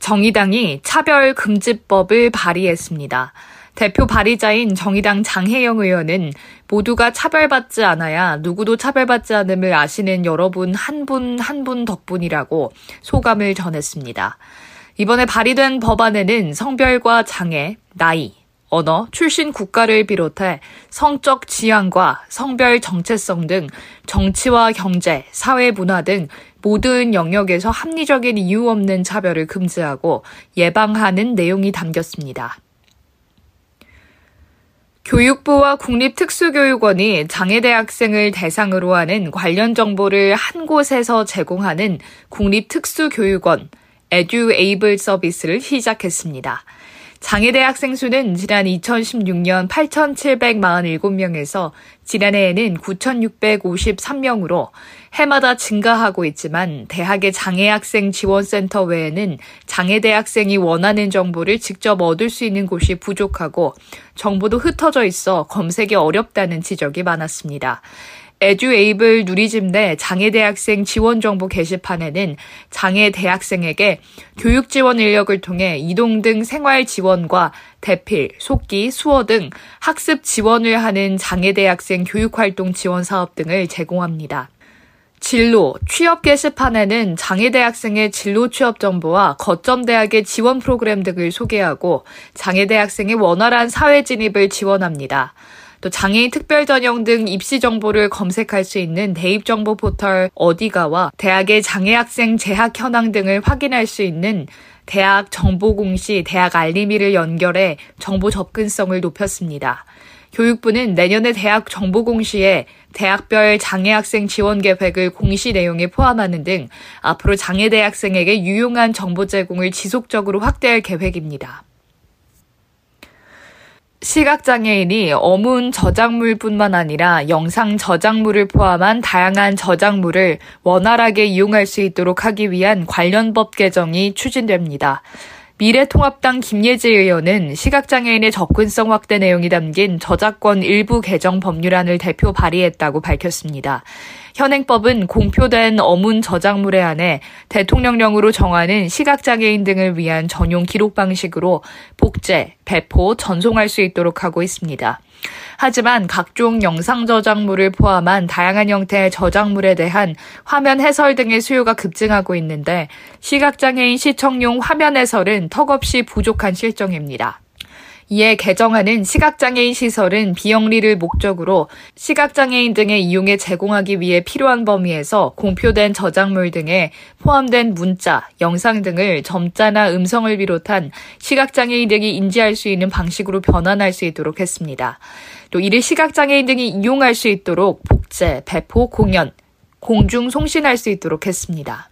정의당이 차별금지법을 발의했습니다. 대표 발의자인 정의당 장혜영 의원은 모두가 차별받지 않아야 누구도 차별받지 않음을 아시는 여러분 한분 한분 덕분이라고 소감을 전했습니다. 이번에 발의된 법안에는 성별과 장애, 나이, 언어, 출신 국가를 비롯해 성적 지향과 성별 정체성 등 정치와 경제, 사회 문화 등 모든 영역에서 합리적인 이유 없는 차별을 금지하고 예방하는 내용이 담겼습니다. 교육부와 국립특수교육원이 장애대학생을 대상으로 하는 관련 정보를 한 곳에서 제공하는 국립특수교육원 에듀에이블 서비스를 시작했습니다. 장애대 학생 수는 지난 2016년 8,747명에서 지난해에는 9,653명으로 해마다 증가하고 있지만 대학의 장애학생 지원센터 외에는 장애대 학생이 원하는 정보를 직접 얻을 수 있는 곳이 부족하고 정보도 흩어져 있어 검색이 어렵다는 지적이 많았습니다. 에듀에이블 누리집 내 장애대학생 지원정보 게시판에는 장애대학생에게 교육 지원 인력을 통해 이동 등 생활 지원과 대필, 속기, 수어 등 학습 지원을 하는 장애대학생 교육활동 지원 사업 등을 제공합니다. 진로, 취업 게시판에는 장애대학생의 진로 취업 정보와 거점대학의 지원 프로그램 등을 소개하고 장애대학생의 원활한 사회 진입을 지원합니다. 또 장애인 특별 전형 등 입시 정보를 검색할 수 있는 대입 정보 포털 어디가와 대학의 장애 학생 재학 현황 등을 확인할 수 있는 대학 정보 공시 대학 알림이를 연결해 정보 접근성을 높였습니다. 교육부는 내년에 대학 정보 공시에 대학별 장애 학생 지원 계획을 공시 내용에 포함하는 등 앞으로 장애 대학생에게 유용한 정보 제공을 지속적으로 확대할 계획입니다. 시각장애인이 어문 저작물뿐만 아니라 영상 저작물을 포함한 다양한 저작물을 원활하게 이용할 수 있도록 하기 위한 관련 법 개정이 추진됩니다. 미래통합당 김예지 의원은 시각장애인의 접근성 확대 내용이 담긴 저작권 일부 개정 법률안을 대표 발의했다고 밝혔습니다. 현행법은 공표된 어문 저작물에 한해 대통령령으로 정하는 시각장애인 등을 위한 전용 기록 방식으로 복제, 배포, 전송할 수 있도록 하고 있습니다. 하지만 각종 영상 저작물을 포함한 다양한 형태의 저작물에 대한 화면 해설 등의 수요가 급증하고 있는데 시각장애인 시청용 화면 해설은 턱없이 부족한 실정입니다. 이에 개정하는 시각장애인 시설은 비영리를 목적으로 시각장애인 등의 이용에 제공하기 위해 필요한 범위에서 공표된 저작물 등에 포함된 문자, 영상 등을 점자나 음성을 비롯한 시각장애인 등이 인지할 수 있는 방식으로 변환할 수 있도록 했습니다. 또 이를 시각장애인 등이 이용할 수 있도록 복제, 배포, 공연, 공중 송신할 수 있도록 했습니다.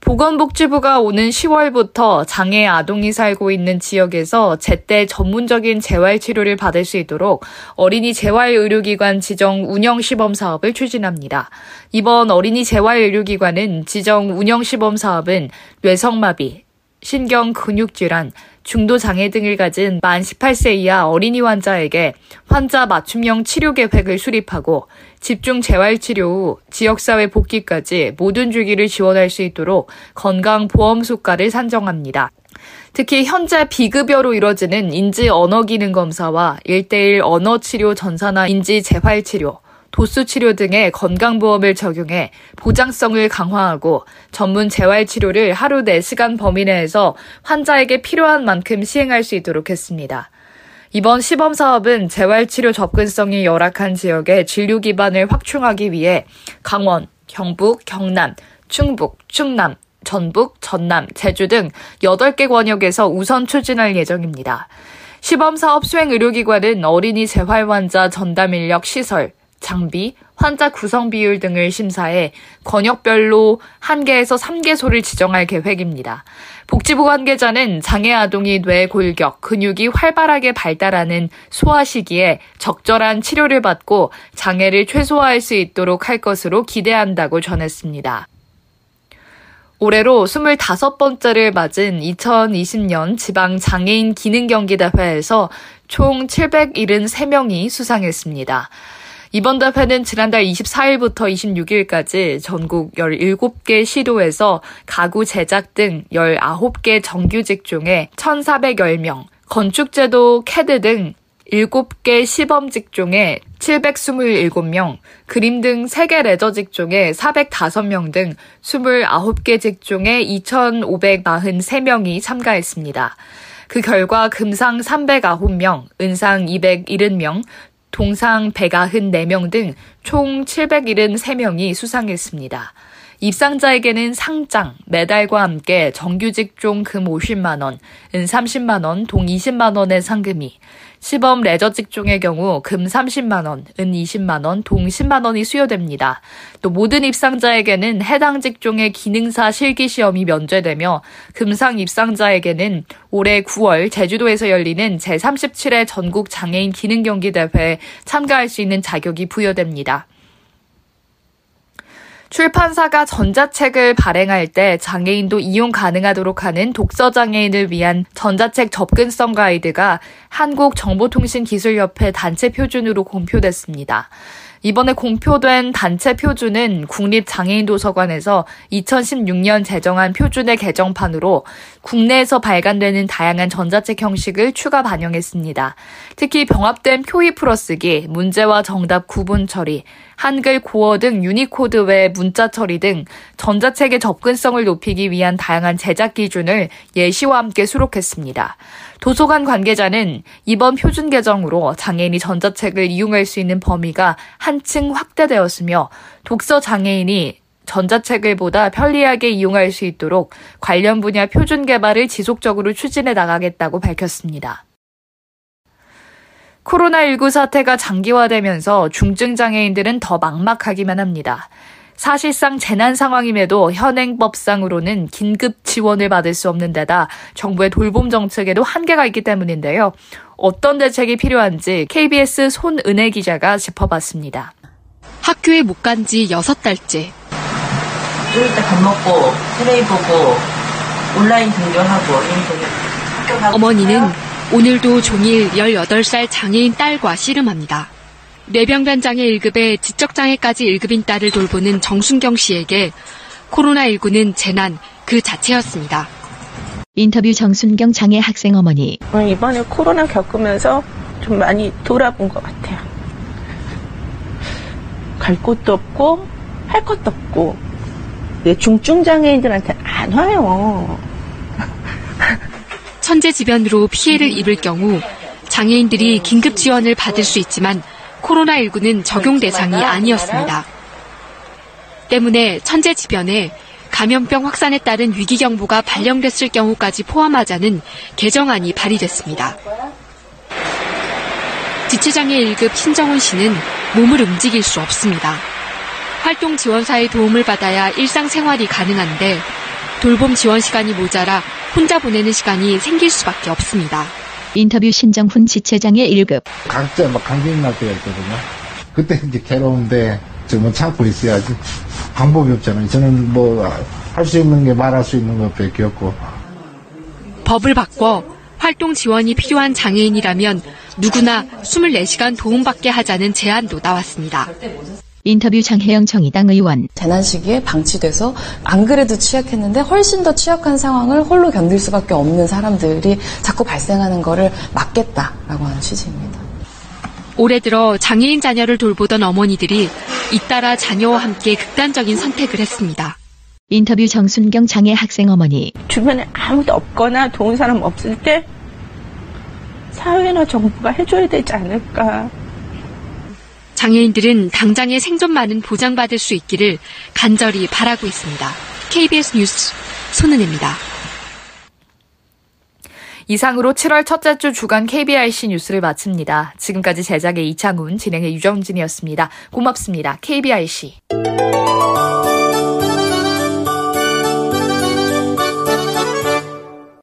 보건복지부가 오는 10월부터 장애 아동이 살고 있는 지역에서 제때 전문적인 재활치료를 받을 수 있도록 어린이 재활의료기관 지정 운영 시범 사업을 추진합니다. 이번 어린이 재활의료기관은 지정 운영 시범 사업은 뇌성마비, 신경 근육질환, 중도 장애 등을 가진 만 18세 이하 어린이 환자에게 환자 맞춤형 치료 계획을 수립하고 집중 재활 치료 후 지역사회 복귀까지 모든 주기를 지원할 수 있도록 건강보험 수가를 산정합니다. 특히 현재 비급여로 이뤄지는 인지 언어 기능 검사와 1대1 언어 치료 전산화 인지 재활 치료, 도수 치료 등의 건강보험을 적용해 보장성을 강화하고 전문 재활 치료를 하루 4시간 범위 내에서 환자에게 필요한 만큼 시행할 수 있도록 했습니다. 이번 시범 사업은 재활치료 접근성이 열악한 지역의 진료 기반을 확충하기 위해 강원, 경북, 경남, 충북, 충남, 전북, 전남, 제주 등 8개 권역에서 우선 추진할 예정입니다. 시범 사업 수행 의료기관은 어린이 재활 환자 전담 인력 시설, 장비, 환자 구성 비율 등을 심사해 권역별로 1개에서 3개소를 지정할 계획입니다. 복지부 관계자는 장애 아동이 뇌 골격, 근육이 활발하게 발달하는 소아 시기에 적절한 치료를 받고 장애를 최소화할 수 있도록 할 것으로 기대한다고 전했습니다. 올해로 25번째를 맞은 2020년 지방 장애인 기능 경기 대회에서 총 773명이 수상했습니다. 이번 대회는 지난달 24일부터 26일까지 전국 17개 시도에서 가구 제작 등 19개 정규 직종에 1,410명, 건축제도 캐드 등 7개 시범 직종에 727명, 그림 등 3개 레저 직종에 405명 등 29개 직종에 2,543명이 참가했습니다. 그 결과 금상 309명, 은상 270명, 동상 194명 등 총 773명이 수상했습니다. 입상자에게는 상장, 메달과 함께 정규직 종 금 50만원, 은 30만원, 동 20만원의 상금이, 시범 레저 직종의 경우 금 30만원, 은 20만원, 동 10만원이 수여됩니다. 또 모든 입상자에게는 해당 직종의 기능사 실기시험이 면제되며 금상 입상자에게는 올해 9월 제주도에서 열리는 제37회 전국 장애인 기능경기대회에 참가할 수 있는 자격이 부여됩니다. 출판사가 전자책을 발행할 때 장애인도 이용 가능하도록 하는 독서 장애인을 위한 전자책 접근성 가이드가 한국정보통신기술협회 단체 표준으로 공표됐습니다. 이번에 공표된 단체 표준은 국립장애인도서관에서 2016년 제정한 표준의 개정판으로 국내에서 발간되는 다양한 전자책 형식을 추가 반영했습니다. 특히 병합된 표의 풀어쓰기, 문제와 정답 구분 처리, 한글 고어 등 유니코드 외 문자 처리 등 전자책의 접근성을 높이기 위한 다양한 제작 기준을 예시와 함께 수록했습니다. 도서관 관계자는 이번 표준 개정으로 장애인이 전자책을 이용할 수 있는 범위가 한층 확대되었으며 독서 장애인이 전자책을 보다 편리하게 이용할 수 있도록 관련 분야 표준 개발을 지속적으로 추진해 나가겠다고 밝혔습니다. 코로나19 사태가 장기화되면서 중증장애인들은 더 막막하기만 합니다. 사실상 재난 상황임에도 현행법상으로는 긴급 지원을 받을 수 없는 데다 정부의 돌봄 정책에도 한계가 있기 때문인데요. 어떤 대책이 필요한지 KBS 손은혜 기자가 짚어봤습니다. 학교에 못 간 지 6달째. 이럴 때 밥 먹고 테레비 보고 온라인 등교하고 어머니는 오늘도 종일 18살 장애인 딸과 씨름합니다. 뇌병변 장애 1급에 지적장애까지 1급인 딸을 돌보는 정순경 씨에게 코로나19는 재난 그 자체였습니다. 인터뷰 정순경 장애 학생 어머니. 어, 이번에 코로나 겪으면서 좀 많이 돌아본 것 같아요. 갈 곳도 없고 할 것도 없고 중증 장애인들한테 안 와요. 천재지변으로 피해를 입을 경우 장애인들이 긴급 지원을 받을 수 있지만 코로나19는 적용 대상이 아니었습니다. 때문에 천재지변에 감염병 확산에 따른 위기경보가 발령됐을 경우까지 포함하자는 개정안이 발의됐습니다. 지체장애 1급 신정훈 씨는 몸을 움직일 수 없습니다. 활동 지원사의 도움을 받아야 일상생활이 가능한데 돌봄 지원 시간이 모자라 혼자 보내는 시간이 생길 수밖에 없습니다. 인터뷰 신정훈 지체장애 1급. 각자 막 감기 날 때가 있거든요. 그때 이제 괴로운데 정말 참고 있어야지. 방법이 없잖아요. 저는 뭐 할 수 있는 게 말할 수 있는 것밖에 없고. 법을 바꿔 활동 지원이 필요한 장애인이라면 누구나 24시간 도움받게 하자는 제안도 나왔습니다. 인터뷰 장혜영 정의당 의원. 재난 시기에 방치돼서 안 그래도 취약했는데 훨씬 더 취약한 상황을 홀로 견딜 수밖에 없는 사람들이 자꾸 발생하는 것을 막겠다라고 하는 취지입니다. 올해 들어 장애인 자녀를 돌보던 어머니들이 잇따라 자녀와 함께 극단적인 선택을 했습니다. 인터뷰 정순경 장애 학생 어머니. 주변에 아무도 없거나 도운 사람 없을 때 사회나 정부가 해줘야 되지 않을까. 장애인들은 당장의 생존만은 보장받을 수 있기를 간절히 바라고 있습니다. KBS 뉴스 손은혜입니다. 이상으로 7월 첫째 주 주간 KBRC 뉴스를 마칩니다. 지금까지 제작의 이창훈, 진행의 유정진이었습니다. 고맙습니다. KBRC.